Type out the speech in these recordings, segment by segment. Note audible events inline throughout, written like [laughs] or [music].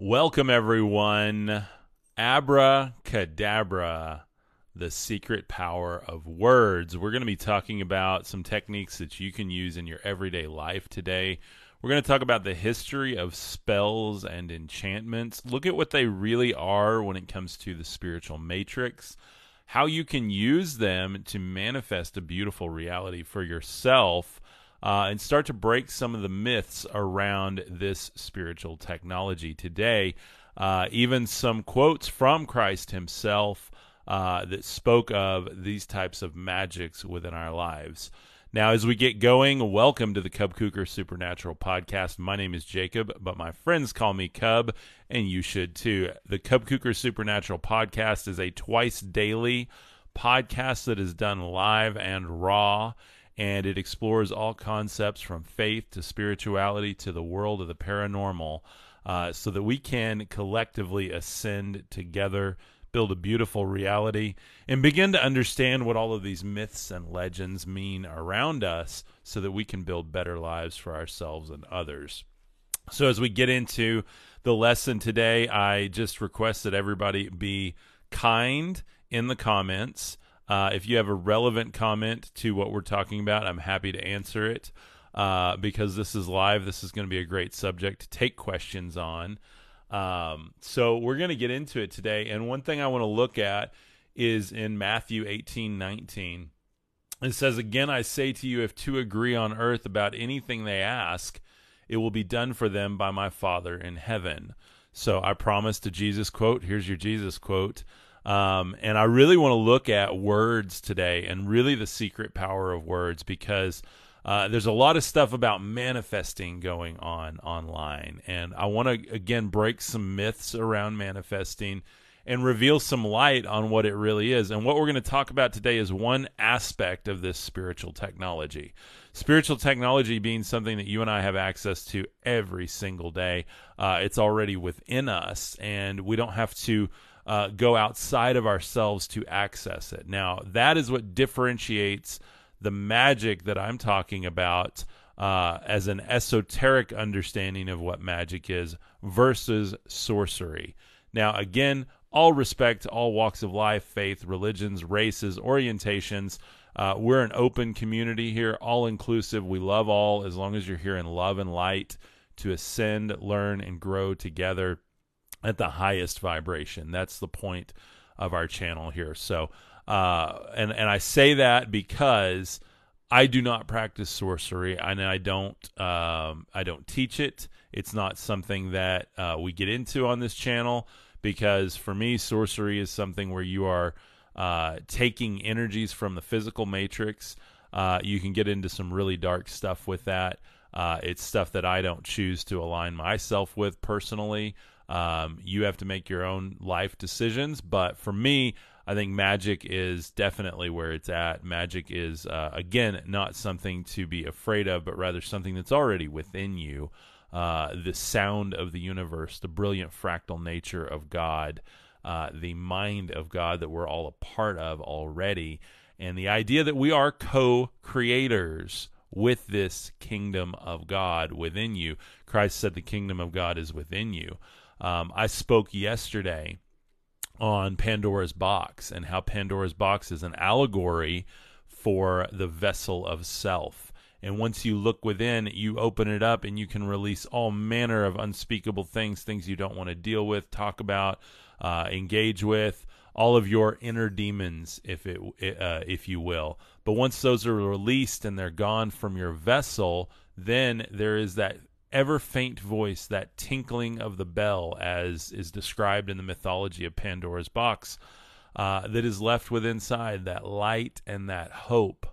Welcome, everyone. Abracadabra, the secret power of words. We're going to be talking about some techniques that you can use in your everyday life today. We're going to talk about the history of spells and enchantments. Look at what they really are when it comes to the spiritual matrix, how you can use them to manifest a beautiful reality for yourself uh, and start to break some of the myths around this spiritual technology today. Uh, even some quotes from Christ himself uh, that spoke of these types of magics within our lives. Now, as we get going, welcome to the Cub Kuker Supernatural Podcast. My name is Jacob, but my friends call me Cub, and you should too. The Cub Kuker Supernatural Podcast is a twice daily podcast that is done live and raw and it explores all concepts from faith to spirituality to the world of the paranormal uh, so that we can collectively ascend together, build a beautiful reality, and begin to understand what all of these myths and legends mean around us so that we can build better lives for ourselves and others. So, as we get into the lesson today, I just request that everybody be kind in the comments. Uh, if you have a relevant comment to what we're talking about, I'm happy to answer it. Uh, because this is live, this is going to be a great subject to take questions on. Um, so we're going to get into it today. And one thing I want to look at is in Matthew 18 19. It says, Again, I say to you, if two agree on earth about anything they ask, it will be done for them by my Father in heaven. So I promised a Jesus quote. Here's your Jesus quote. Um, and I really want to look at words today and really the secret power of words because uh, there's a lot of stuff about manifesting going on online. And I want to, again, break some myths around manifesting and reveal some light on what it really is. And what we're going to talk about today is one aspect of this spiritual technology. Spiritual technology being something that you and I have access to every single day. Uh, it's already within us, and we don't have to uh, go outside of ourselves to access it. Now, that is what differentiates the magic that I'm talking about uh, as an esoteric understanding of what magic is versus sorcery. Now, again, all respect to all walks of life, faith, religions, races, orientations. Uh, we're an open community here, all inclusive. We love all as long as you're here in love and light to ascend, learn, and grow together at the highest vibration. That's the point of our channel here. So, uh, and and I say that because I do not practice sorcery, and I don't um, I don't teach it. It's not something that uh, we get into on this channel because for me, sorcery is something where you are uh, taking energies from the physical matrix. Uh, you can get into some really dark stuff with that. Uh, it's stuff that I don't choose to align myself with personally. Um, you have to make your own life decisions. But for me, I think magic is definitely where it's at. Magic is, uh, again, not something to be afraid of, but rather something that's already within you. Uh, the sound of the universe, the brilliant fractal nature of God, uh, the mind of God that we're all a part of already, and the idea that we are co creators with this kingdom of God within you. Christ said the kingdom of God is within you. Um, I spoke yesterday on Pandora's box and how Pandora's box is an allegory for the vessel of self. And once you look within, you open it up and you can release all manner of unspeakable things, things you don't want to deal with, talk about, uh, engage with, all of your inner demons, if it, uh, if you will. But once those are released and they're gone from your vessel, then there is that ever faint voice, that tinkling of the bell, as is described in the mythology of Pandora's box, uh, that is left within inside that light and that hope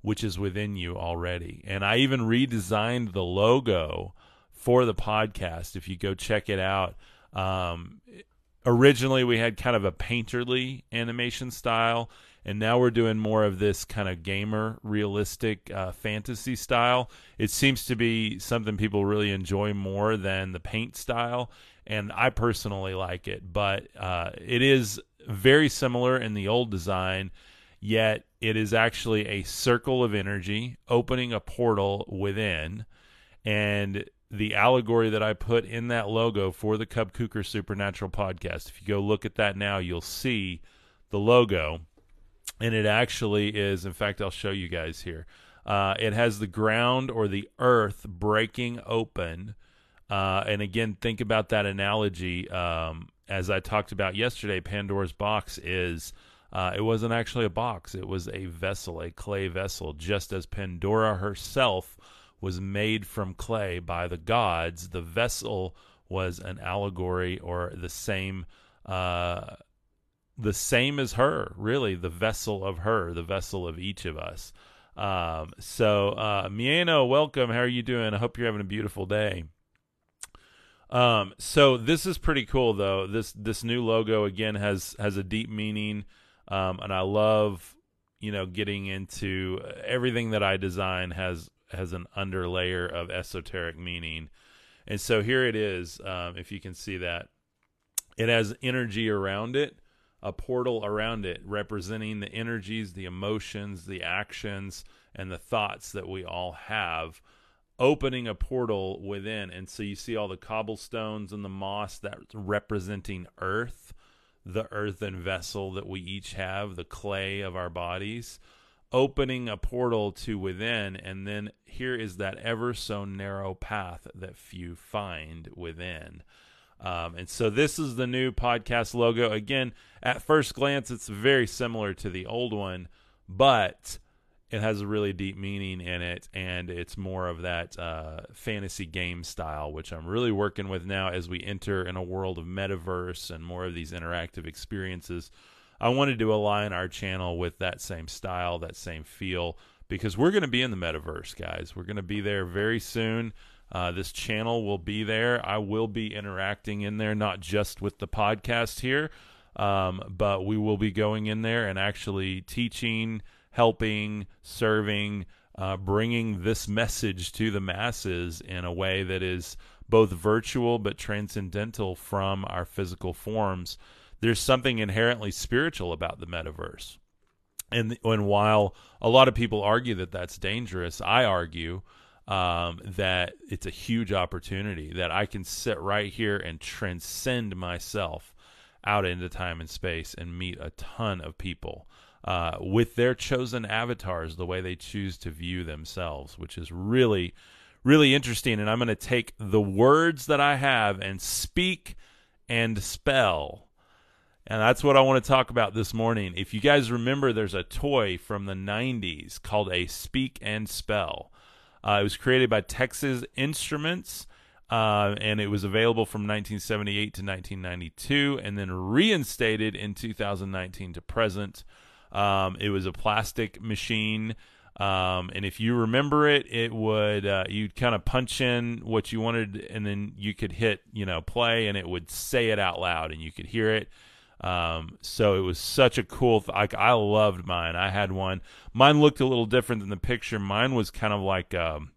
which is within you already. And I even redesigned the logo for the podcast. If you go check it out, um, originally we had kind of a painterly animation style and now we're doing more of this kind of gamer realistic uh, fantasy style. It seems to be something people really enjoy more than the paint style and i personally like it. But uh, it is very similar in the old design yet it is actually a circle of energy opening a portal within. And the allegory that I put in that logo for the Cub Kuker Supernatural podcast. If you go look at that now, you'll see the logo, and it actually is. In fact, I'll show you guys here. Uh, it has the ground or the earth breaking open. Uh, and again, think about that analogy. Um, as I talked about yesterday, Pandora's box is. Uh, it wasn't actually a box, it was a vessel, a clay vessel, just as Pandora herself was made from clay by the gods. The vessel was an allegory or the same. Uh, the same as her, really, the vessel of her, the vessel of each of us. Um, so, uh, Mieno, welcome. How are you doing? I hope you're having a beautiful day. Um, so this is pretty cool, though. This this new logo again has has a deep meaning, um, and I love you know getting into everything that I design has has an underlayer of esoteric meaning, and so here it is. Um, if you can see that, it has energy around it a portal around it representing the energies, the emotions, the actions, and the thoughts that we all have, opening a portal within. And so you see all the cobblestones and the moss that's representing earth, the earthen vessel that we each have, the clay of our bodies, opening a portal to within. And then here is that ever so narrow path that few find within. Um, and so this is the new podcast logo. Again, at first glance, it's very similar to the old one, but it has a really deep meaning in it, and it's more of that uh, fantasy game style, which I'm really working with now as we enter in a world of metaverse and more of these interactive experiences. I wanted to align our channel with that same style, that same feel, because we're going to be in the metaverse, guys. We're going to be there very soon. Uh, this channel will be there. I will be interacting in there, not just with the podcast here, um, but we will be going in there and actually teaching, helping, serving, uh, bringing this message to the masses in a way that is both virtual but transcendental from our physical forms. There's something inherently spiritual about the metaverse. And, and while a lot of people argue that that's dangerous, I argue um, that it's a huge opportunity that I can sit right here and transcend myself out into time and space and meet a ton of people uh, with their chosen avatars, the way they choose to view themselves, which is really, really interesting. And I'm going to take the words that I have and speak and spell. And that's what I want to talk about this morning. If you guys remember, there's a toy from the 90s called a Speak and Spell. Uh, it was created by Texas Instruments. Uh, and it was available from 1978 to 1992 and then reinstated in 2019 to present. Um, it was a plastic machine. Um, and if you remember it, it would, uh, you'd kind of punch in what you wanted and then you could hit, you know, play and it would say it out loud and you could hear it. Um, so it was such a cool. Th- like I loved mine. I had one. Mine looked a little different than the picture. Mine was kind of like um,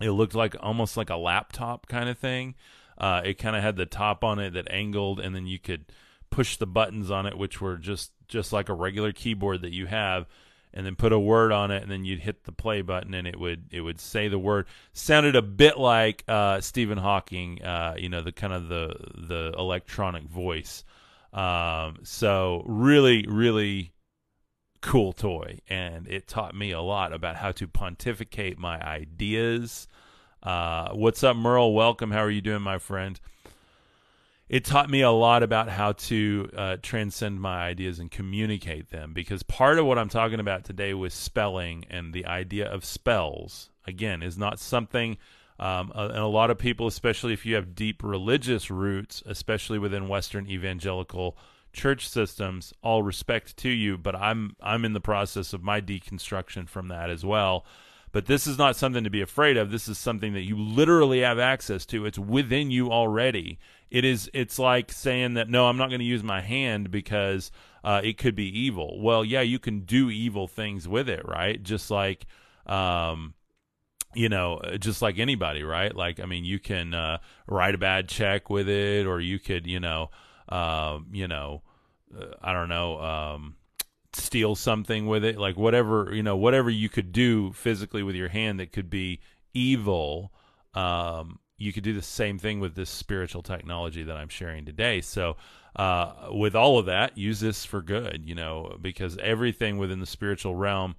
it looked like almost like a laptop kind of thing. Uh, it kind of had the top on it that angled, and then you could push the buttons on it, which were just just like a regular keyboard that you have, and then put a word on it, and then you'd hit the play button, and it would it would say the word. Sounded a bit like uh, Stephen Hawking, uh, you know, the kind of the the electronic voice. Um, so really, really cool toy, and it taught me a lot about how to pontificate my ideas. Uh, what's up, Merle? Welcome. How are you doing, my friend? It taught me a lot about how to uh, transcend my ideas and communicate them because part of what I'm talking about today was spelling and the idea of spells, again, is not something um, and a lot of people, especially if you have deep religious roots, especially within Western evangelical church systems, all respect to you. But I'm I'm in the process of my deconstruction from that as well. But this is not something to be afraid of. This is something that you literally have access to. It's within you already. It is. It's like saying that no, I'm not going to use my hand because uh, it could be evil. Well, yeah, you can do evil things with it, right? Just like. Um, you know, uh, just like anybody, right? Like, I mean, you can uh, write a bad check with it, or you could, you know, uh, you know, uh, I don't know, um, steal something with it, like whatever, you know, whatever you could do physically with your hand that could be evil. Um, you could do the same thing with this spiritual technology that I'm sharing today. So, uh, with all of that, use this for good, you know, because everything within the spiritual realm,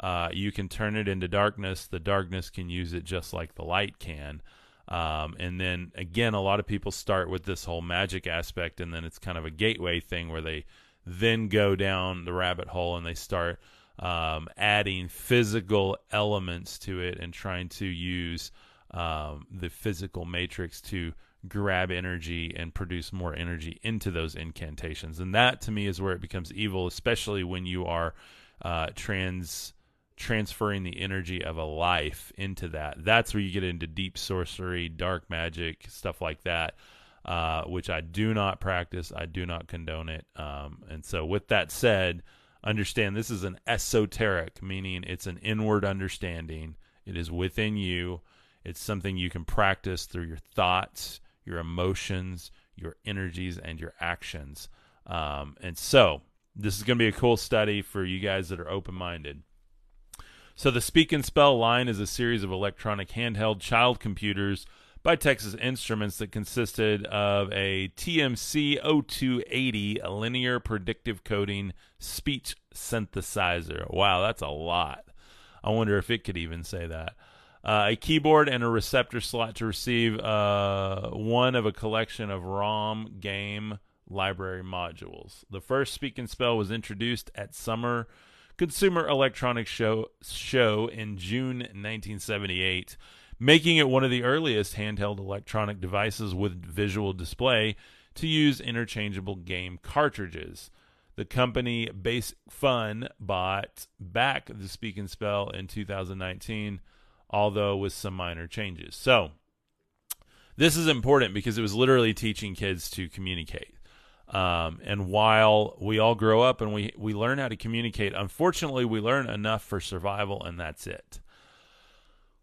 uh, you can turn it into darkness. The darkness can use it just like the light can. Um, and then again, a lot of people start with this whole magic aspect, and then it's kind of a gateway thing where they then go down the rabbit hole and they start um, adding physical elements to it and trying to use um, the physical matrix to grab energy and produce more energy into those incantations. And that to me is where it becomes evil, especially when you are uh, trans transferring the energy of a life into that. That's where you get into deep sorcery, dark magic, stuff like that. Uh, which I do not practice. I do not condone it. Um, and so, with that said, understand this is an esoteric, meaning it's an inward understanding. It is within you. It's something you can practice through your thoughts, your emotions, your energies, and your actions. Um, and so, this is going to be a cool study for you guys that are open minded. So, the Speak and Spell line is a series of electronic handheld child computers by Texas Instruments that consisted of a TMC 0280 a linear predictive coding speech synthesizer. Wow, that's a lot. I wonder if it could even say that uh, a keyboard and a receptor slot to receive uh, one of a collection of ROM game library modules. The first Speak and Spell was introduced at Summer Consumer Electronics Show, show in June 1978, making it one of the earliest handheld electronic devices with visual display to use interchangeable game cartridges. The company Basic Fun bought back the Speak and Spell in 2019 although with some minor changes. So, this is important because it was literally teaching kids to communicate. Um, and while we all grow up and we, we learn how to communicate, unfortunately, we learn enough for survival, and that's it.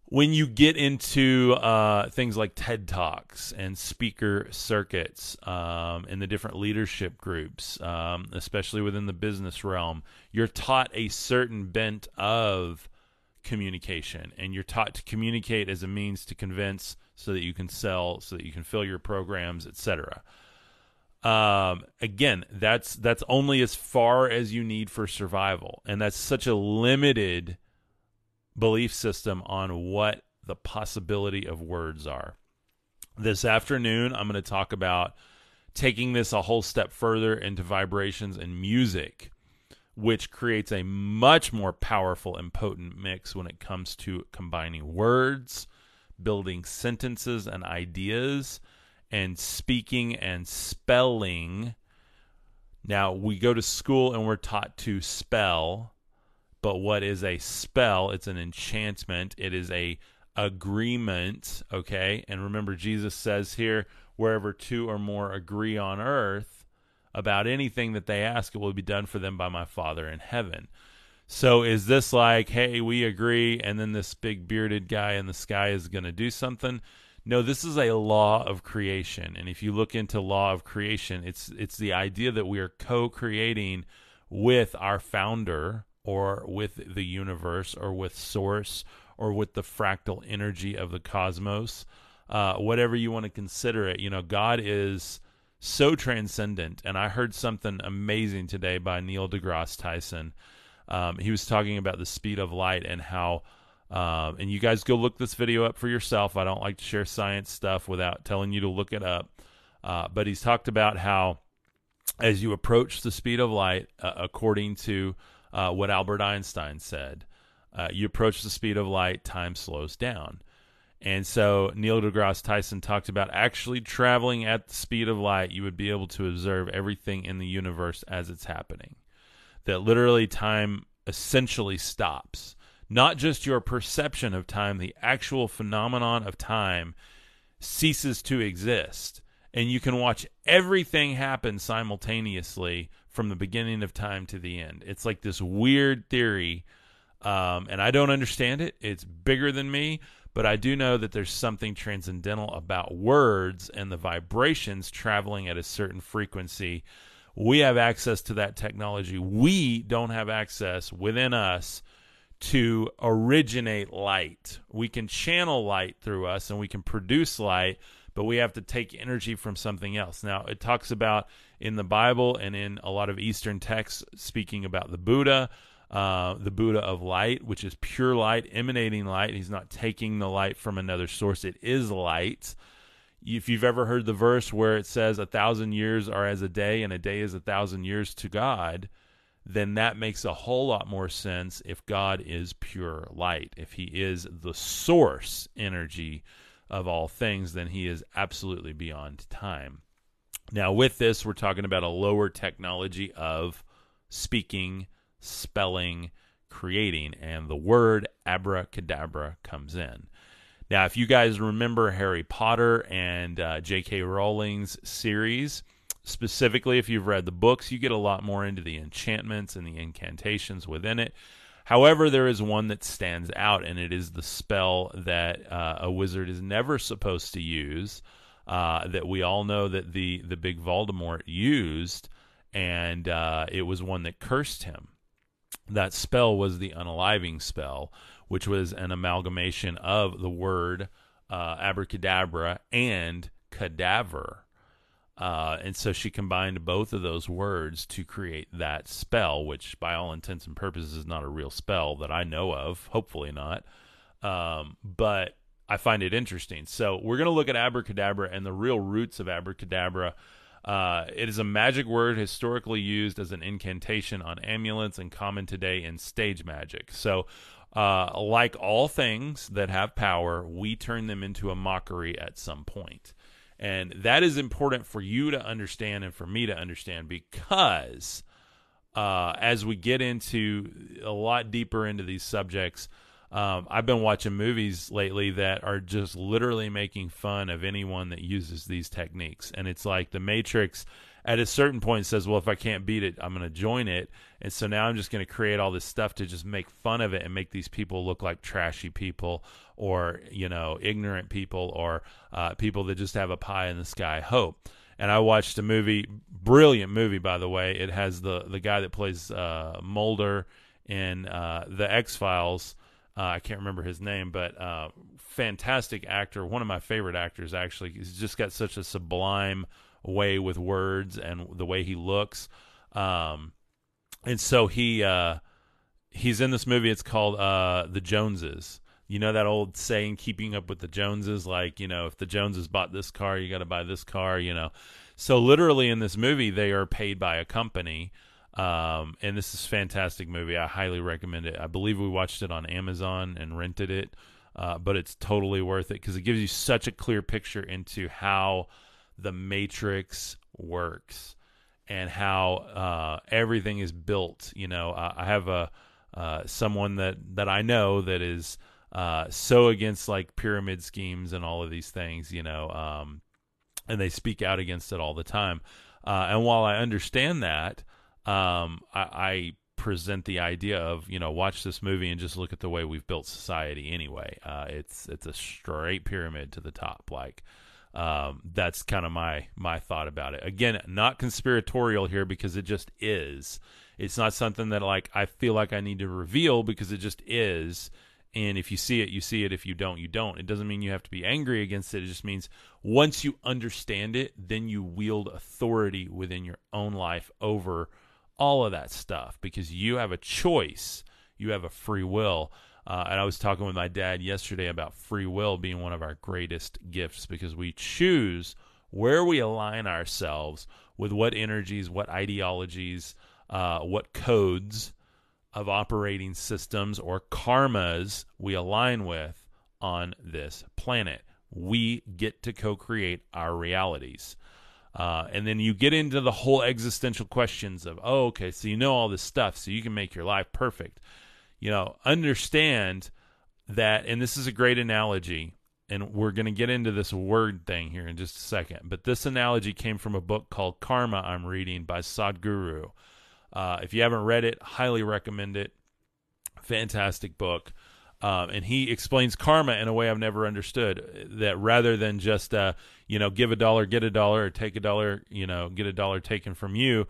When you get into uh, things like TED Talks and speaker circuits um, in the different leadership groups, um, especially within the business realm, you're taught a certain bent of communication and you're taught to communicate as a means to convince so that you can sell so that you can fill your programs etc um, again that's that's only as far as you need for survival. And that's such a limited belief system on what the possibility of words are. This afternoon i'm going to talk about taking this a whole step further into vibrations and music which creates a much more powerful and potent mix when it comes to combining words, building sentences and ideas, and speaking and spelling. Now, we go to school and we're taught to spell, but what is a spell? It's an enchantment, it is a agreement, okay? And remember Jesus says here, wherever two or more agree on earth, about anything that they ask, it will be done for them by my Father in heaven. So is this like, hey, we agree, and then this big bearded guy in the sky is going to do something? No, this is a law of creation, and if you look into law of creation, it's it's the idea that we are co-creating with our founder, or with the universe, or with source, or with the fractal energy of the cosmos, uh, whatever you want to consider it. You know, God is so transcendent. And I heard something amazing today by Neil deGrasse Tyson. Um, he was talking about the speed of light and how, um, and you guys go look this video up for yourself. I don't like to share science stuff without telling you to look it up. Uh, but he's talked about how, as you approach the speed of light, uh, according to uh, what Albert Einstein said, uh, you approach the speed of light, time slows down. And so Neil deGrasse Tyson talked about actually traveling at the speed of light, you would be able to observe everything in the universe as it's happening. That literally time essentially stops. Not just your perception of time, the actual phenomenon of time ceases to exist. And you can watch everything happen simultaneously from the beginning of time to the end. It's like this weird theory, um, and I don't understand it. It's bigger than me, but I do know that there's something transcendental about words and the vibrations traveling at a certain frequency. We have access to that technology. We don't have access within us to originate light. We can channel light through us and we can produce light, but we have to take energy from something else. Now, it talks about in the Bible and in a lot of Eastern texts speaking about the Buddha, uh, the Buddha of light, which is pure light, emanating light. He's not taking the light from another source, it is light. If you've ever heard the verse where it says, A thousand years are as a day, and a day is a thousand years to God, then that makes a whole lot more sense if God is pure light. If He is the source energy of all things, then He is absolutely beyond time. Now, with this, we're talking about a lower technology of speaking, spelling, creating, and the word abracadabra comes in. Now, if you guys remember Harry Potter and uh, J.K. Rowling's series, specifically if you've read the books, you get a lot more into the enchantments and the incantations within it. However, there is one that stands out, and it is the spell that uh, a wizard is never supposed to use uh, that we all know that the the big Voldemort used, and uh, it was one that cursed him. That spell was the unaliving spell, which was an amalgamation of the word uh, abracadabra and cadaver. Uh, and so she combined both of those words to create that spell, which, by all intents and purposes, is not a real spell that I know of. Hopefully, not. Um, but I find it interesting. So we're going to look at abracadabra and the real roots of abracadabra. Uh, it is a magic word historically used as an incantation on amulets and common today in stage magic. So, uh, like all things that have power, we turn them into a mockery at some point. And that is important for you to understand and for me to understand because uh, as we get into a lot deeper into these subjects, um, I've been watching movies lately that are just literally making fun of anyone that uses these techniques. And it's like The Matrix at a certain point says, well, if I can't beat it, I'm going to join it. And so now I'm just going to create all this stuff to just make fun of it and make these people look like trashy people or, you know, ignorant people or uh, people that just have a pie in the sky hope. And I watched a movie, brilliant movie, by the way. It has the, the guy that plays uh, Mulder in uh, The X Files uh, I can't remember his name, but uh, fantastic actor. One of my favorite actors, actually. He's just got such a sublime way with words and the way he looks. Um, and so he uh, he's in this movie. It's called The Joneses. You know that old saying, "Keeping up with the Joneses." Like you know, if the Joneses bought this car, you got to buy this car. You know, so literally in this movie, they are paid by a company um, and this is fantastic movie. I highly recommend it. I believe we watched it on Amazon and rented it, uh, but it's totally worth it because it gives you such a clear picture into how the Matrix works and how uh, everything is built. You know, I, I have a uh, someone that that I know that is uh, so against like pyramid schemes and all of these things. You know, um, and they speak out against it all the time. Uh, and while I understand that um, I, I, present the idea of you know watch this movie and just look at the way we've built society anyway. Uh, it's it's a straight pyramid to the top. Like um, that's kind of my my thought about it. Again, not conspiratorial here because it just is. It's not something that like I feel like I need to reveal because it just is. And if you see it, you see it. If you don't, you don't. It doesn't mean you have to be angry against it. It just means once you understand it, then you wield authority within your own life over all of that stuff because you have a choice, you have a free will. Uh, and I was talking with my dad yesterday about free will being one of our greatest gifts because we choose where we align ourselves with what energies, what ideologies, uh, what codes of operating systems or karmas we align with on this planet. We get to co create our realities. Uh, and then you get into the whole existential questions of, oh, okay, so you know all this stuff, so you can make your life perfect. You know, understand that, and this is a great analogy, and we're going to get into this word thing here in just a second. But this analogy came from a book called Karma I'm reading by Sadhguru. Uh, if you haven't read it, highly recommend it. Fantastic book. Um, and he explains karma in a way I've never understood. That rather than just uh, you know give a dollar, get a dollar, or take a dollar, you know get a dollar taken from you,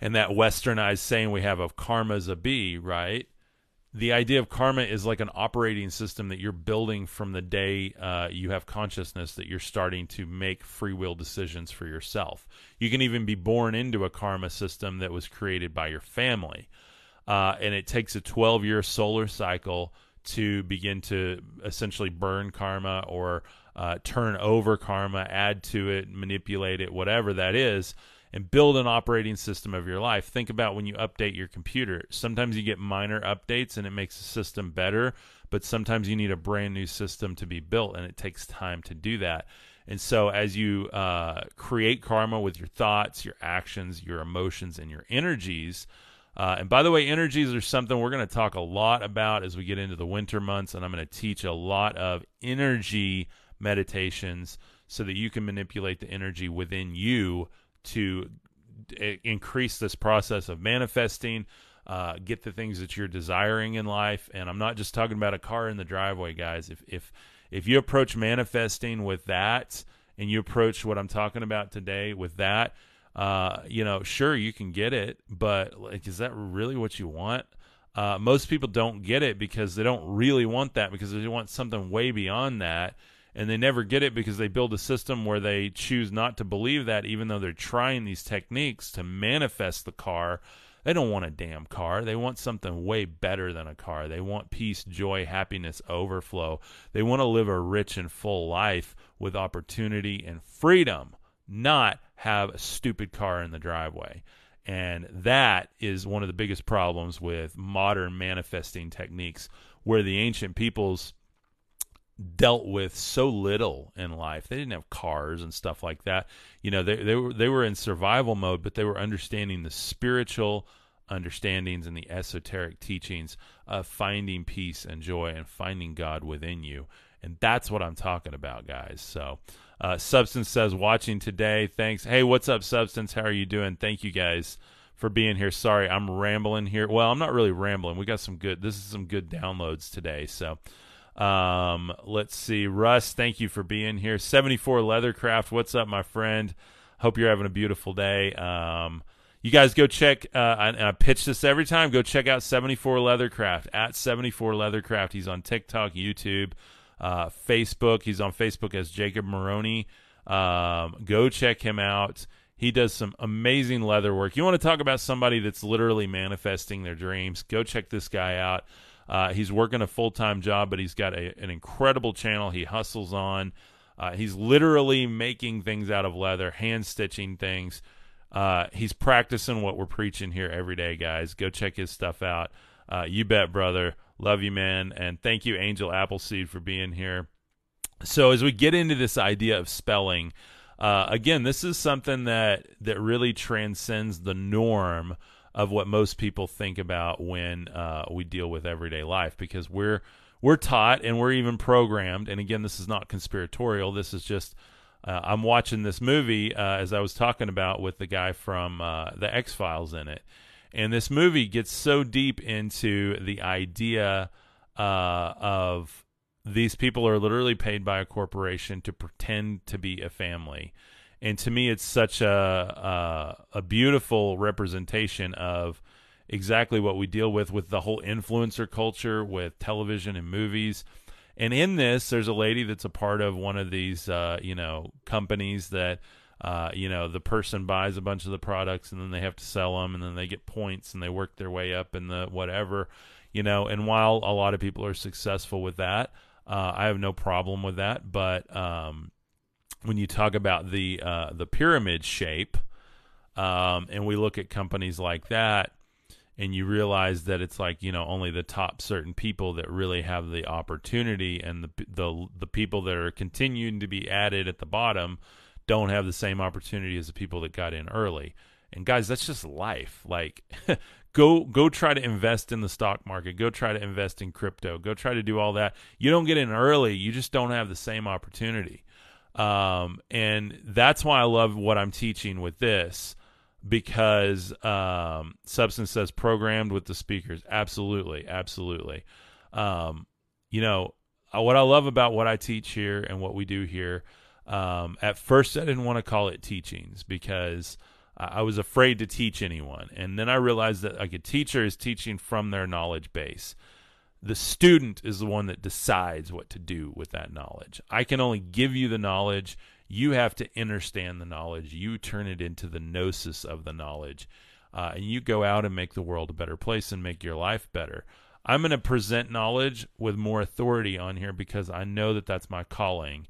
and that westernized saying we have of karma's a bee, right? The idea of karma is like an operating system that you're building from the day uh, you have consciousness that you're starting to make free will decisions for yourself. You can even be born into a karma system that was created by your family. Uh, and it takes a 12 year solar cycle to begin to essentially burn karma or uh, turn over karma, add to it, manipulate it, whatever that is and build an operating system of your life. Think about when you update your computer. Sometimes you get minor updates and it makes the system better, but sometimes you need a brand new system to be built and it takes time to do that. And so, as you uh, create karma with your thoughts, your actions, your emotions, and your energies, uh, and by the way, energies are something we're going to talk a lot about as we get into the winter months, and I'm going to teach a lot of energy meditations so that you can manipulate the energy within you to increase this process of manifesting, uh, get the things that you're desiring in life. And I'm not just talking about a car in the driveway, guys. If if if you approach manifesting with that, and you approach what I'm talking about today with that, uh, you know, sure you can get it, but like, is that really what you want? Uh, most people don't get it because they don't really want that because they want something way beyond that and they never get it because they build a system where they choose not to believe that even though they're trying these techniques to manifest the car. They don't want a damn car. They want something way better than a car. They want peace joy happiness overflow. They want to live a rich and full life with opportunity and freedom not have a stupid car in the driveway. And that is one of the biggest problems with modern manifesting techniques where the ancient peoples dealt with so little in life. They didn't have cars and stuff like that. You know, they they were they were in survival mode, but they were understanding the spiritual understandings and the esoteric teachings of finding peace and joy and finding God within you. And that's what I'm talking about, guys. So, uh, Substance says, watching today. Thanks. Hey, what's up, Substance? How are you doing? Thank you guys for being here. Sorry, I'm rambling here. Well, I'm not really rambling. We got some good, this is some good downloads today. So, um, let's see. Russ, thank you for being here. 74 Leathercraft, what's up, my friend? Hope you're having a beautiful day. Um, you guys go check, uh, and I pitch this every time. Go check out 74 Leathercraft at 74 Leathercraft. He's on TikTok, YouTube, uh, Facebook. He's on Facebook as Jacob Maroney. Um, go check him out. He does some amazing leather work. You want to talk about somebody that's literally manifesting their dreams? Go check this guy out. Uh, he's working a full time job, but he's got a, an incredible channel he hustles on. Uh, he's literally making things out of leather, hand stitching things. Uh, he's practicing what we're preaching here every day, guys. Go check his stuff out. Uh, you bet, brother. Love you, man. And thank you, Angel Appleseed, for being here. So, as we get into this idea of spelling, uh, again, this is something that, that really transcends the norm of what most people think about when uh, we deal with everyday life because we're we're taught and we're even programmed and again this is not conspiratorial this is just uh, i'm watching this movie uh, as i was talking about with the guy from uh, the x files in it. And this movie gets so deep into the idea uh, of these people are literally paid by a corporation to pretend to be a family and to me it's such a a, a beautiful representation of exactly what we deal with with the whole influencer culture with television and movies. And in this there's a lady that's a part of one of these uh, you know companies that uh, you know the person buys a bunch of the products and then they have to sell them and then they get points and they work their way up in the whatever you know. And while a lot of people are successful with that uh, i have no problem with that. But um, when you talk about the uh, the pyramid shape, um, and we look at companies like that, and you realize that it's like you know only the top certain people that really have the opportunity, and the the the people that are continuing to be added at the bottom don't have the same opportunity as the people that got in early. And guys, that's just life. Like [laughs] go go try to invest in the stock market. Go try to invest in crypto. Go try to do all that. You don't get in early. You just don't have the same opportunity um, and that's why I love what I'm teaching with this because um, Substance says programmed with the speakers. Absolutely. Absolutely. Um, you know, uh, what I love about what I teach here and what we do here, um, at first I didn't want to call it teachings because I was afraid to teach anyone. And then I realized that like a teacher is teaching from their knowledge base. The student is the one that decides what to do with that knowledge. I can only give you the knowledge. You have to understand the knowledge. You turn it into the gnosis of the knowledge. Uh, and you go out and make the world a better place and make your life better. I'm going to present knowledge with more authority on here because I know that that's my calling.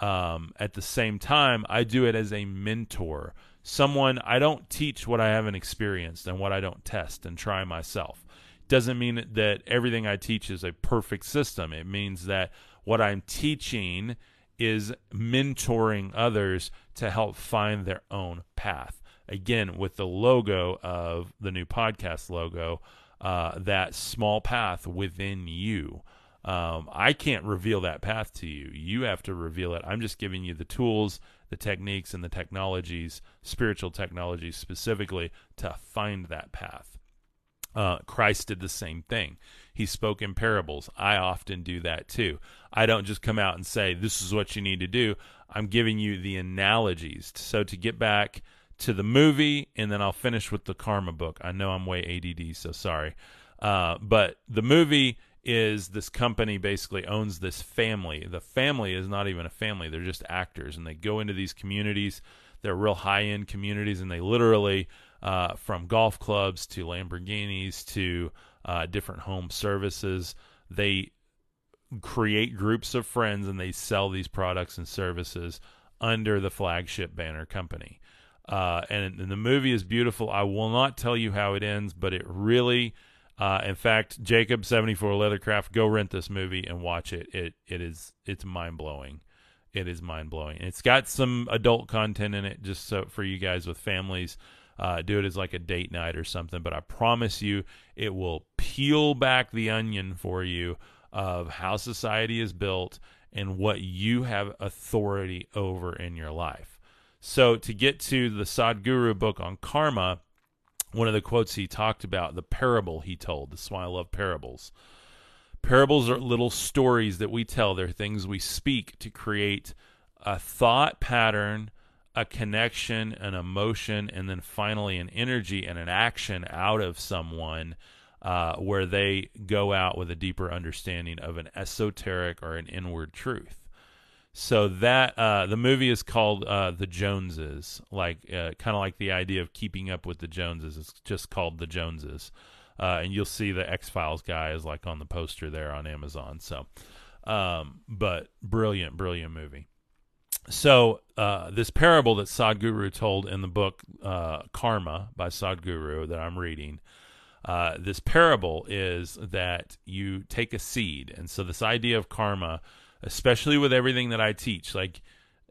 Um, at the same time, I do it as a mentor. Someone, I don't teach what I haven't experienced and what I don't test and try myself. Doesn't mean that everything I teach is a perfect system. It means that what I'm teaching is mentoring others to help find their own path. Again, with the logo of the new podcast logo, uh, that small path within you. Um, I can't reveal that path to you. You have to reveal it. I'm just giving you the tools, the techniques, and the technologies, spiritual technologies specifically, to find that path. Uh, Christ did the same thing. He spoke in parables. I often do that too. I don't just come out and say, This is what you need to do. I'm giving you the analogies. So, to get back to the movie, and then I'll finish with the Karma book. I know I'm way ADD, so sorry. Uh, but the movie is this company basically owns this family. The family is not even a family, they're just actors, and they go into these communities. They're real high end communities, and they literally, uh, from golf clubs to Lamborghinis to uh, different home services, they create groups of friends and they sell these products and services under the flagship banner company. Uh, and, and, the movie is beautiful. I will not tell you how it ends, but it really, uh, in fact, Jacob seventy four Leathercraft, go rent this movie and watch it. It it is it's mind blowing. It is mind blowing. It's got some adult content in it, just so for you guys with families. Uh, do it as like a date night or something. But I promise you, it will peel back the onion for you of how society is built and what you have authority over in your life. So to get to the Sadhguru book on karma, one of the quotes he talked about, the parable he told. That's why I love parables. Parables are little stories that we tell. They're things we speak to create a thought pattern, a connection, an emotion, and then finally an energy and an action out of someone uh, where they go out with a deeper understanding of an esoteric or an inward truth. So that uh, the movie is called uh, The Joneses, like uh, kind of like the idea of keeping up with the Joneses. It's just called The Joneses, uh, and you'll see the X Files guy is like on the poster there on Amazon. So, um, but brilliant, brilliant movie. So uh, this parable that Sadhguru told in the book uh, Karma by Sadhguru that I'm reading. this parable is that you take a seed, and so this idea of karma especially with everything that I teach. Like,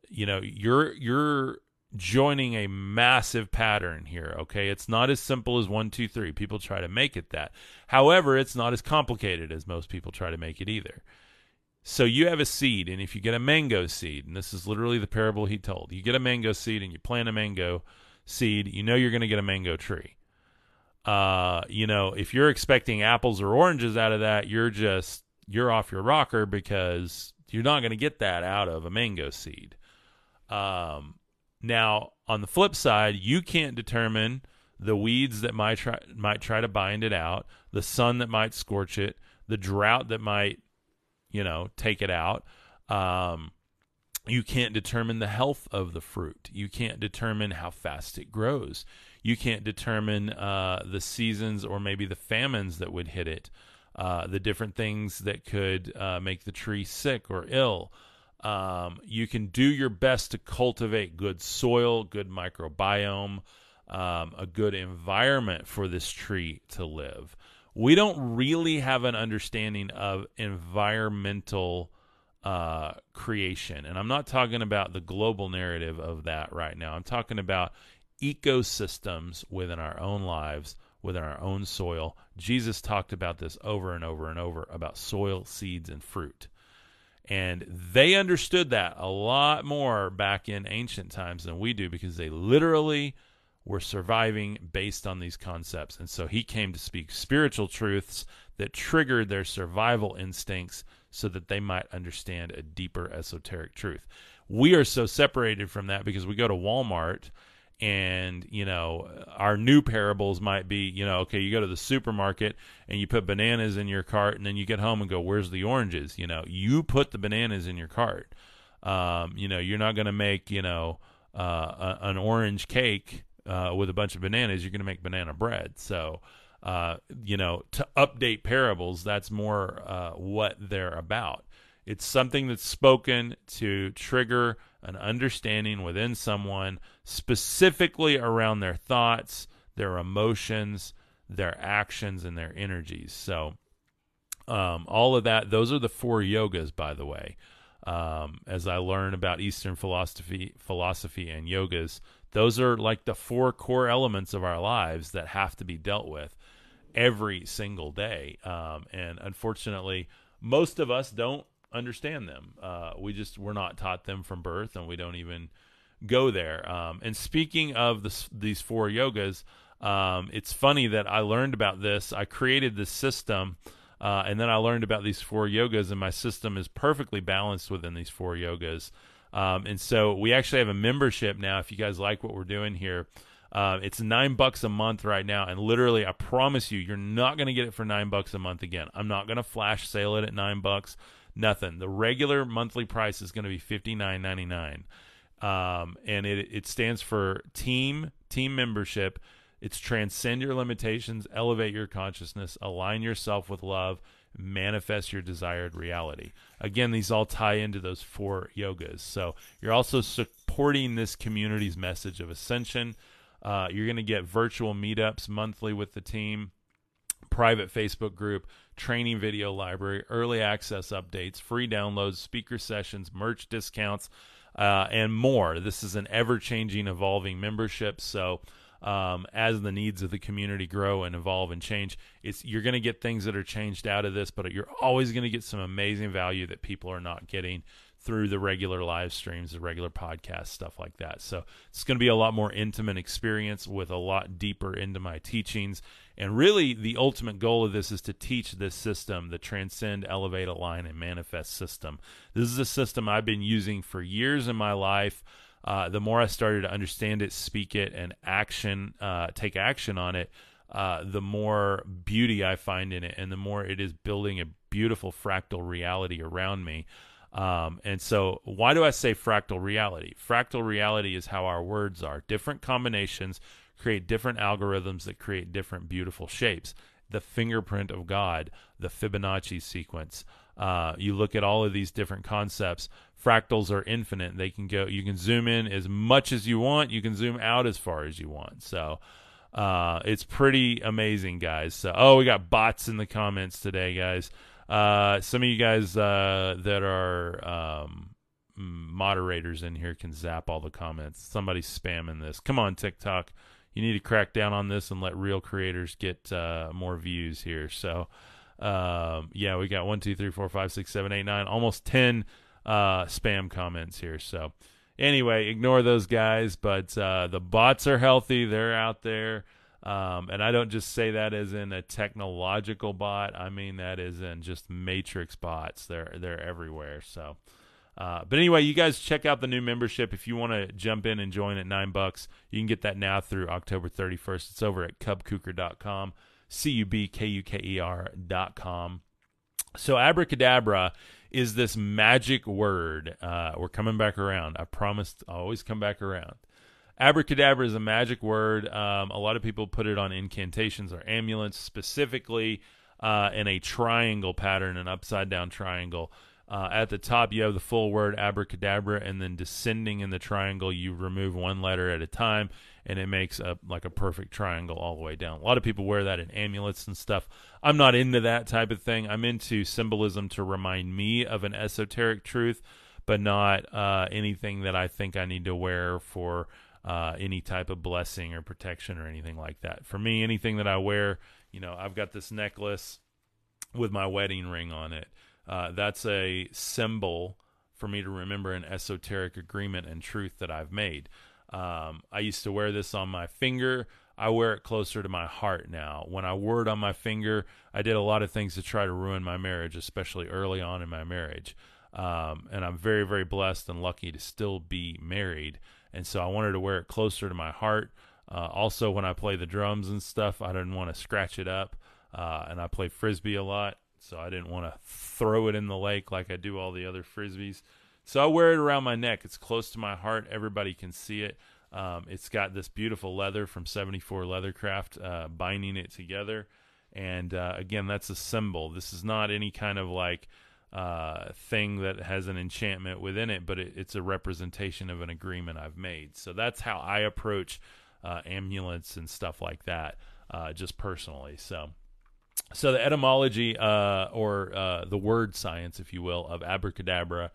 you know, you're you're joining a massive pattern here. Okay, it's not as simple as one, two, three. People try to make it that. However, it's not as complicated as most people try to make it either. So you have a seed, and if you get a mango seed, and this is literally the parable he told, you get a mango seed and you plant a mango seed, you know you're going to get a mango tree. Uh, you know, if you're expecting apples or oranges out of that, you're just you're off your rocker because you're not going to get that out of a mango seed. Um, now, on the flip side, you can't determine the weeds that might try might try to bind it out, the sun that might scorch it, the drought that might, you know, take it out. Um, you can't determine the health of the fruit. You can't determine how fast it grows. You can't determine uh, the seasons or maybe the famines that would hit it uh, the different things that could uh, make the tree sick or ill. Um, you can do your best to cultivate good soil, good microbiome, um, a good environment for this tree to live. We don't really have an understanding of environmental uh, creation. And I'm not talking about the global narrative of that right now. I'm talking about ecosystems within our own lives within our own soil. Jesus talked about this over and over and over about soil, seeds, and fruit. And they understood that a lot more back in ancient times than we do because they literally were surviving based on these concepts. And so he came to speak spiritual truths that triggered their survival instincts so that they might understand a deeper esoteric truth. We are so separated from that because we go to Walmart and you know our new parables might be you know okay you go to the supermarket and you put bananas in your cart and then you get home and go where's the oranges you know you put the bananas in your cart um, you know you're not going to make you know uh, a, an orange cake uh, with a bunch of bananas you're going to make banana bread so uh, you know to update parables that's more uh, what they're about it's something that's spoken to trigger an understanding within someone specifically around their thoughts, their emotions, their actions, and their energies. So, um, all of that, those are the four yogas, by the way. Um, as I learn about Eastern philosophy, philosophy and yogas, those are like the four core elements of our lives that have to be dealt with every single day. Um, and unfortunately, most of us don't understand them. Uh, we just we're not taught them from birth, and we don't even go there. Um, and speaking of this, these four yogas, um, it's funny that I learned about this. I created this system, uh, and then I learned about these four yogas, and my system is perfectly balanced within these four yogas. Um, and so we actually have a membership now. If you guys like what we're doing here, uh, it's nine bucks a month right now, and literally, I promise you, you're not going to get it for nine bucks a month again. I'm not going to flash sale it at nine bucks. Nothing. The regular monthly price is going to be fifty nine ninety nine, um, and it it stands for team team membership. It's transcend your limitations, elevate your consciousness, align yourself with love, manifest your desired reality. Again, these all tie into those four yogas. So you're also supporting this community's message of ascension. Uh, you're going to get virtual meetups monthly with the team, private Facebook group, training video library, early access updates, free downloads, speaker sessions, merch discounts, uh, and more. This is an ever changing, evolving membership. So, um, as the needs of the community grow and evolve and change, it's you're going to get things that are changed out of this, but you're always going to get some amazing value that people are not getting through the regular live streams, the regular podcast, stuff like that. So it's going to be a lot more intimate experience with a lot deeper into my teachings. And really, the ultimate goal of this is to teach this system, the Transcend, Elevate, Align, and Manifest system. This is a system I've been using for years in my life. Uh, the more I started to understand it, speak it, and action, uh, take action on it, uh, the more beauty I find in it, and the more it is building a beautiful fractal reality around me. Um, and so, why do I say fractal reality? Fractal reality is how our words are. Different combinations create different algorithms that create different beautiful shapes. The fingerprint of God, the Fibonacci sequence. Uh, you look at all of these different concepts. Fractals are infinite. They can go. You can zoom in as much as you want. You can zoom out as far as you want. So. Uh, it's pretty amazing, guys. So, oh, we got bots in the comments today, guys. Uh, some of you guys uh, that are um, moderators in here can zap all the comments. Somebody's spamming this. Come on, TikTok. You need to crack down on this and let real creators get uh, more views here. So, um, yeah, we got one, two, three, four, five, six, seven, eight, nine, almost 10 uh, spam comments here. So, anyway, ignore those guys. But uh, the bots are healthy, they're out there. Um, and I don't just say that as in a technological bot. I mean that as in just matrix bots. They're they're everywhere. So, uh, but anyway, you guys check out the new membership if you want to jump in and join at nine bucks. You can get that now through October 31st. It's over at cubkuker.com, c u b k u k e r dot com. So abracadabra is this magic word. Uh, we're coming back around. I promised I'll always come back around. Abracadabra is a magic word. Um, a lot of people put it on incantations or amulets, specifically uh, in a triangle pattern, an upside down triangle. Uh, at the top, you have the full word abracadabra, and then descending in the triangle, you remove one letter at a time, and it makes a like a perfect triangle all the way down. A lot of people wear that in amulets and stuff. I'm not into that type of thing. I'm into symbolism to remind me of an esoteric truth, but not uh, anything that I think I need to wear for uh, any type of blessing or protection or anything like that. For me, anything that I wear, you know, I've got this necklace with my wedding ring on it. Uh, that's a symbol for me to remember an esoteric agreement and truth that I've made. Um, I used to wear this on my finger. I wear it closer to my heart now. When I wore it on my finger, I did a lot of things to try to ruin my marriage, especially early on in my marriage. Um, and I'm very, very blessed and lucky to still be married and so I wanted to wear it closer to my heart. Uh, also, when I play the drums and stuff, I didn't want to scratch it up, uh, and I play frisbee a lot, so I didn't want to throw it in the lake like I do all the other frisbees. So I wear it around my neck. It's close to my heart. Everybody can see it. Um, it's got this beautiful leather from 74 Leathercraft uh, binding it together. And uh, again, that's a symbol. This is not any kind of like uh, thing that has an enchantment within it, but it, it's a representation of an agreement I've made. So that's how I approach uh, amulets and stuff like that, uh, just personally. So. So the etymology, uh, or the word science, if you will, of abracadabra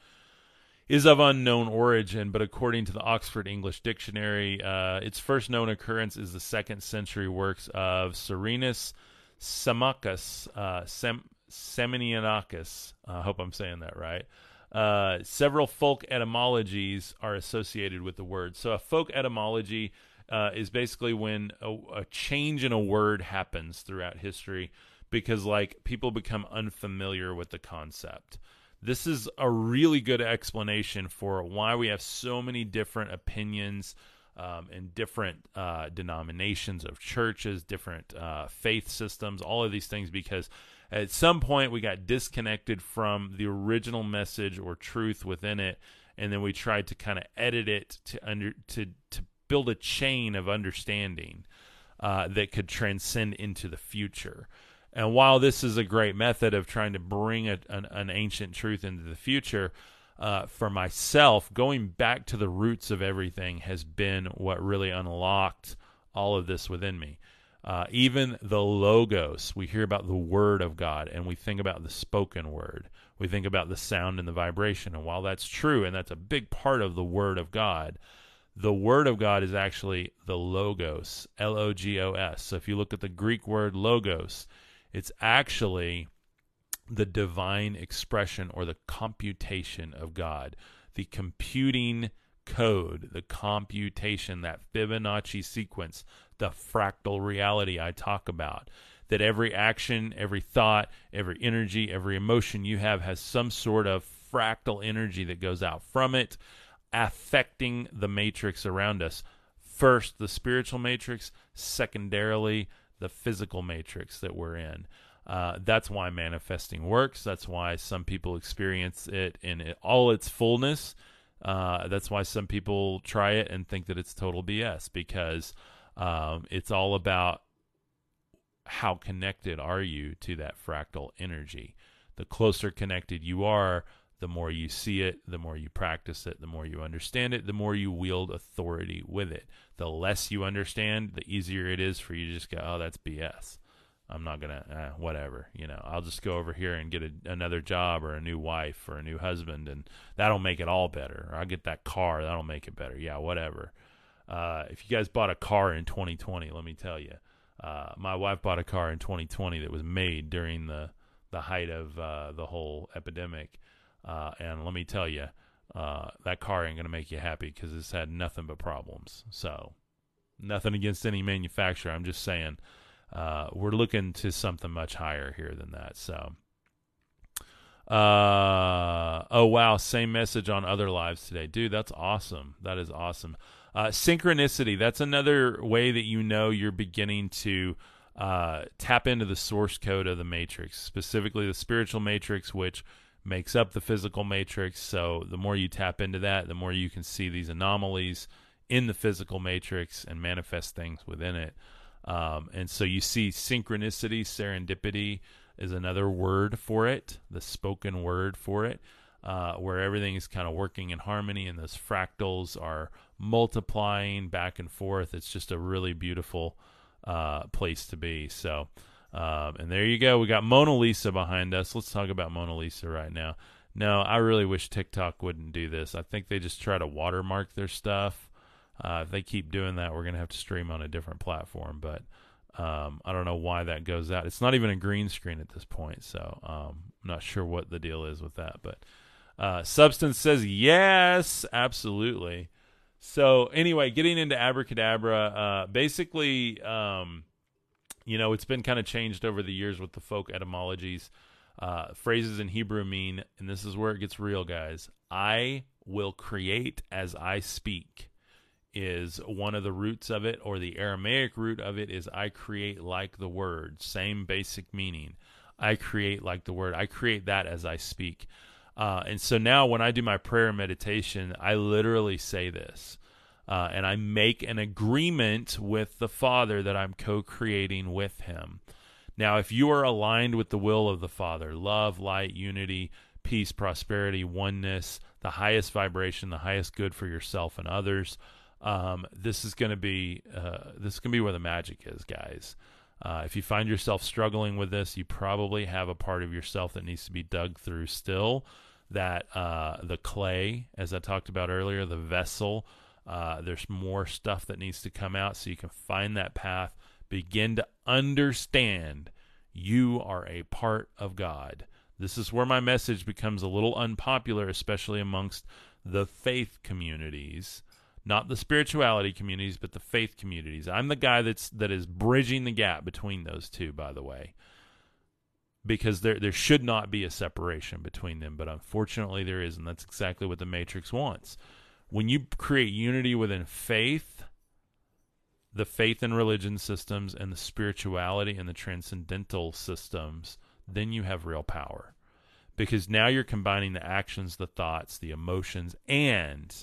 is of unknown origin, but according to the Oxford English Dictionary, uh, its first known occurrence is the second century works of Serenus Symmachus, uh, Sem- Seminianakis. I hope I'm saying that right. Uh, several folk etymologies are associated with the word. So, a folk etymology uh, is basically when a, a change in a word happens throughout history because, like, people become unfamiliar with the concept. This is a really good explanation for why we have so many different opinions um, and different uh, denominations of churches, different uh, faith systems, all of these things, because at some point we got disconnected from the original message or truth within it, and then we tried to kind of edit it to under to to build a chain of understanding uh, that could transcend into the future. And while this is a great method of trying to bring a, an, an, ancient truth into the future, uh, for myself, going back to the roots of everything has been what really unlocked all of this within me. Uh, even the logos, we hear about the word of God and we think about the spoken word. We think about the sound and the vibration. And while that's true, and that's a big part of the word of God, the word of God is actually the logos, L O G O S. So if you look at the Greek word logos, it's actually the divine expression or the computation of God, the computing code, the computation, that Fibonacci sequence, the fractal reality I talk about. That every action, every thought, every energy, every emotion you have has some sort of fractal energy that goes out from it, affecting the matrix around us. First, the spiritual matrix, secondarily, the physical matrix that we're in. Uh, that's why manifesting works. That's why some people experience it in it, all its fullness. Uh, that's why some people try it and think that it's total BS because um, it's all about how connected are you to that fractal energy. The closer connected you are, the more you see it, the more you practice it, the more you understand it, the more you wield authority with it. The less you understand, the easier it is for you to just go, oh, that's BS. I'm not gonna, eh, whatever, you know. I'll just go over here and get a, another job or a new wife or a new husband, and that'll make it all better. Or I'll get that car, that'll make it better. Yeah, whatever. Uh, if you guys bought a car in 2020, let me tell you, uh, my wife bought a car in 2020 that was made during the the height of uh, the whole epidemic, uh, and let me tell you, uh, that car ain't gonna make you happy because it's had nothing but problems. So, nothing against any manufacturer. I'm just saying uh, we're looking to something much higher here than that. So, uh, oh wow, same message on other lives today, dude. That's awesome. That is awesome. Uh, synchronicity. That's another way that you know you're beginning to uh, tap into the source code of the matrix, specifically the spiritual matrix, which makes up the physical matrix. So the more you tap into that, the more you can see these anomalies in the physical matrix and manifest things within it. Um, and so you see synchronicity, serendipity is another word for it, the spoken word for it, uh, where everything is kind of working in harmony and those fractals are multiplying back and forth. It's just a really beautiful uh, place to be. So, um, and there you go. We got Mona Lisa behind us. Let's talk about Mona Lisa right now. No, I really wish TikTok wouldn't do this. I think they just try to watermark their stuff. Uh, if they keep doing that, we're going to have to stream on a different platform. But um, I don't know why that goes out. It's not even a green screen at this point, so um, I'm not sure what the deal is with that. But uh, Substance says yes, absolutely. So anyway, getting into abracadabra, uh, basically, um, you know, it's been kind of changed over the years with the folk etymologies. Uh, phrases in Hebrew mean, and this is where it gets real, guys. I will create as I speak is one of the roots of it, or the Aramaic root of it is I create like the word, same basic meaning. I create like the word. I create that as I speak. Uh, and so now when I do my prayer meditation, I literally say this. Uh, and I make an agreement with the Father that I'm co creating with Him. Now, if you are aligned with the will of the Father, love, light, unity, peace, prosperity, oneness, the highest vibration, the highest good for yourself and others, um, this is going to be uh, this is going to be where the magic is, guys. Uh, if you find yourself struggling with this, you probably have a part of yourself that needs to be dug through still. That uh, the clay, as I talked about earlier, the vessel, uh, there's more stuff that needs to come out so you can find that path. Begin to understand you are a part of God. This is where my message becomes a little unpopular, especially amongst the faith communities not the spirituality communities, but the faith communities. I'm the guy that's that is bridging the gap between those two, by the way. Because there there should not be a separation between them, but unfortunately there is, and that's exactly what the Matrix wants. When you create unity within faith, the faith and religion systems and the spirituality and the transcendental systems, then you have real power. Because now you're combining the actions, the thoughts, the emotions, and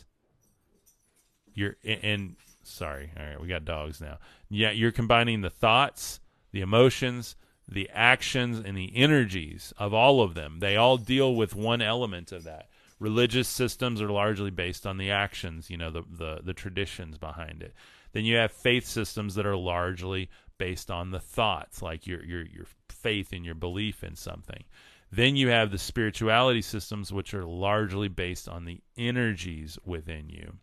you're and sorry all right we got dogs now. Yeah you're combining the thoughts the emotions the actions and the energies of all of them. They all deal with one element of that religious systems are largely based on the actions you know the the, the traditions behind it. Then you have faith systems that are largely based on the thoughts like your your your faith and your belief in something. Then you have the spirituality systems which are largely based on the energies within you.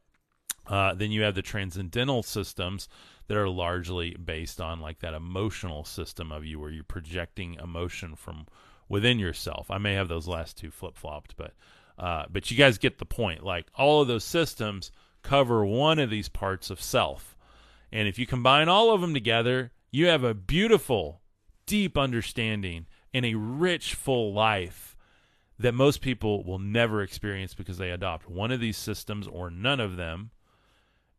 Uh, then you have the transcendental systems that are largely based on like that emotional system of you where you're projecting emotion from within yourself. I may have those last two flip flopped, but uh, but you guys get the point. Like all of those systems cover one of these parts of self, and if you combine all of them together, you have a beautiful, deep understanding and a rich, full life that most people will never experience because they adopt one of these systems or none of them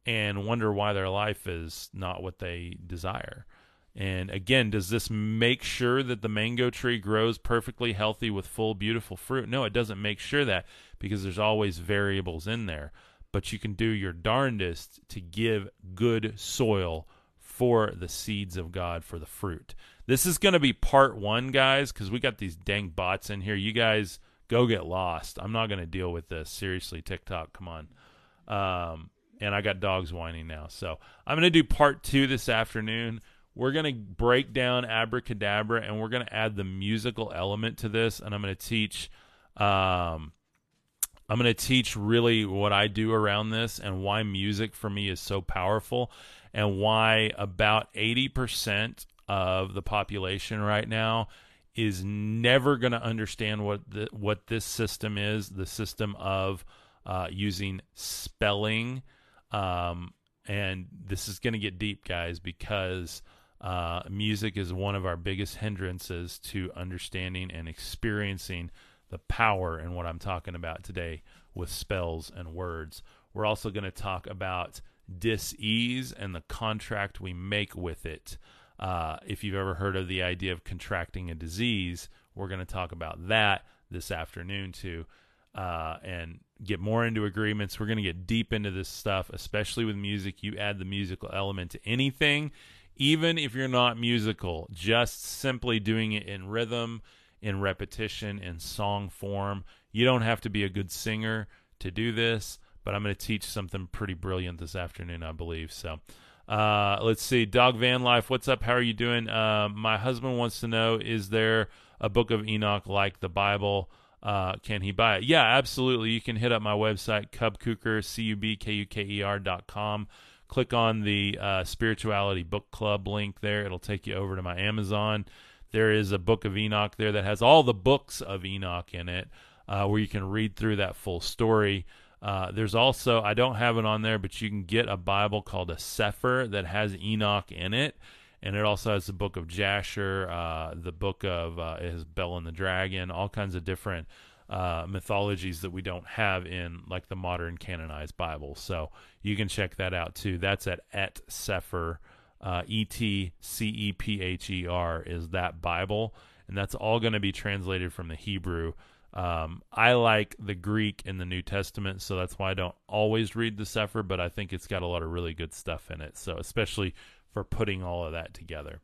and wonder why their life is not what they desire. And again, does this make sure that the mango tree grows perfectly healthy with full, beautiful fruit? No, it doesn't make sure that because there's always variables in there. But you can do your darndest to give good soil for the seeds of God for the fruit. This is going to be part one, guys, because we got these dang bots in here. You guys go get lost. I'm not going to deal with this. Seriously, TikTok, come on. Um, and I got dogs whining now. So I'm going to do part two this afternoon. We're going to break down abracadabra and we're going to add the musical element to this. And I'm going to teach, um, I'm going to teach really what I do around this and why music for me is so powerful and why about 80% of the population right now is never going to understand what the, what this system is, the system of uh, using spelling um, and this is going to get deep, guys, because uh, music is one of our biggest hindrances to understanding and experiencing the power in what I'm talking about today with spells and words. We're also going to talk about dis-ease and the contract we make with it. Uh, if you've ever heard of the idea of contracting a disease, we're going to talk about that this afternoon too uh, and get more into agreements. We're going to get deep into this stuff, especially with music. You add the musical element to anything, even if you're not musical, just simply doing it in rhythm, in repetition, in song form. You don't have to be a good singer to do this, but I'm going to teach something pretty brilliant this afternoon, I believe. So. Uh, let's see, Dog Van Life. What's up? How are you doing? Uh, my husband wants to know: Is there a book of Enoch like the Bible? uh, can he buy it? Yeah, absolutely. You can hit up my website, cubkuker, C-U-B-K-U-K-E-R dot com. Click on the uh, Spirituality Book Club link there. It'll take you over to my Amazon. There is a book of Enoch there that has all the books of Enoch in it, uh, where you can read through that full story. Uh, there's also, I don't have it on there, but you can get a Bible called a Cepher that has Enoch in it and it also has the book of Jasher, uh, the book of uh, has Bel and the Dragon, all kinds of different uh, mythologies that we don't have in like the modern canonized Bible. So you can check that out too. That's at et Cepher, uh, E T C E P H E R is that Bible, and that's all going to be translated from the Hebrew. Um, I like the Greek in the New Testament, so that's why I don't always read the Cepher, but I think it's got a lot of really good stuff in it. So especially for putting all of that together.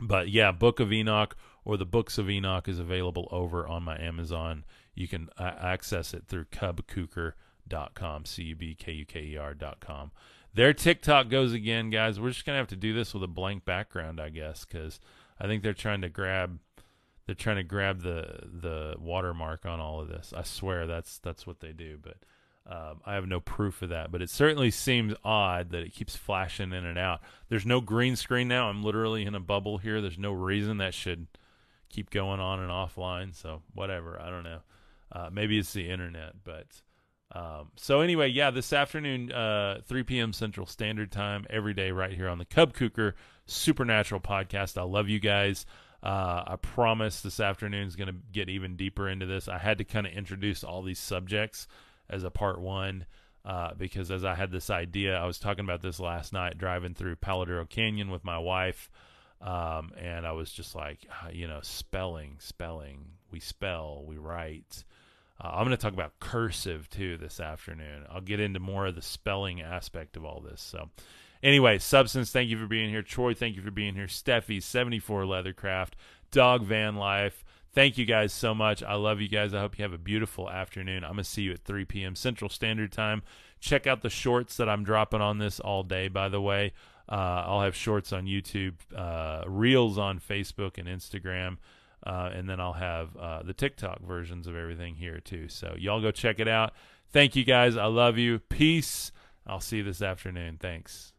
But yeah, Book of Enoch or the Books of Enoch is available over on my Amazon. You can uh, access it through cubkuker.com, C U B K U K E R.com. Their TikTok goes again, guys. We're just going to have to do this with a blank background, I guess, because I think they're trying to grab they're trying to grab the the watermark on all of this. I swear that's that's what they do, but um, I have no proof of that. But it certainly seems odd that it keeps flashing in and out. There's no green screen now. I'm literally in a bubble here. There's no reason that should keep going on and offline. So whatever. I don't know. Uh, maybe it's the internet, but. Um, so anyway, yeah, this afternoon, uh, 3 p.m. Central Standard Time, every day, right here on the Cub Kuker Supernatural Podcast. I love you guys. Uh, I promise this afternoon is going to get even deeper into this. I had to kind of introduce all these subjects as a part one uh, because as I had this idea, I was talking about this last night driving through Palo Duro Canyon with my wife. Um, and I was just like, uh, you know, spelling, spelling. We spell, we write. Uh, I'm going to talk about cursive too this afternoon. I'll get into more of the spelling aspect of all this. So, Anyway, Substance, thank you for being here. Troy, thank you for being here. Steffi, 74 Leathercraft, Dog Van Life. Thank you guys so much. I love you guys. I hope you have a beautiful afternoon. I'm going to see you at 3 p.m. Central Standard Time. Check out the shorts that I'm dropping on this all day, by the way. Uh, I'll have shorts on YouTube, uh, reels on Facebook and Instagram. Uh, and then I'll have uh, the TikTok versions of everything here too. So y'all go check it out. Thank you guys. I love you. Peace. I'll see you this afternoon. Thanks.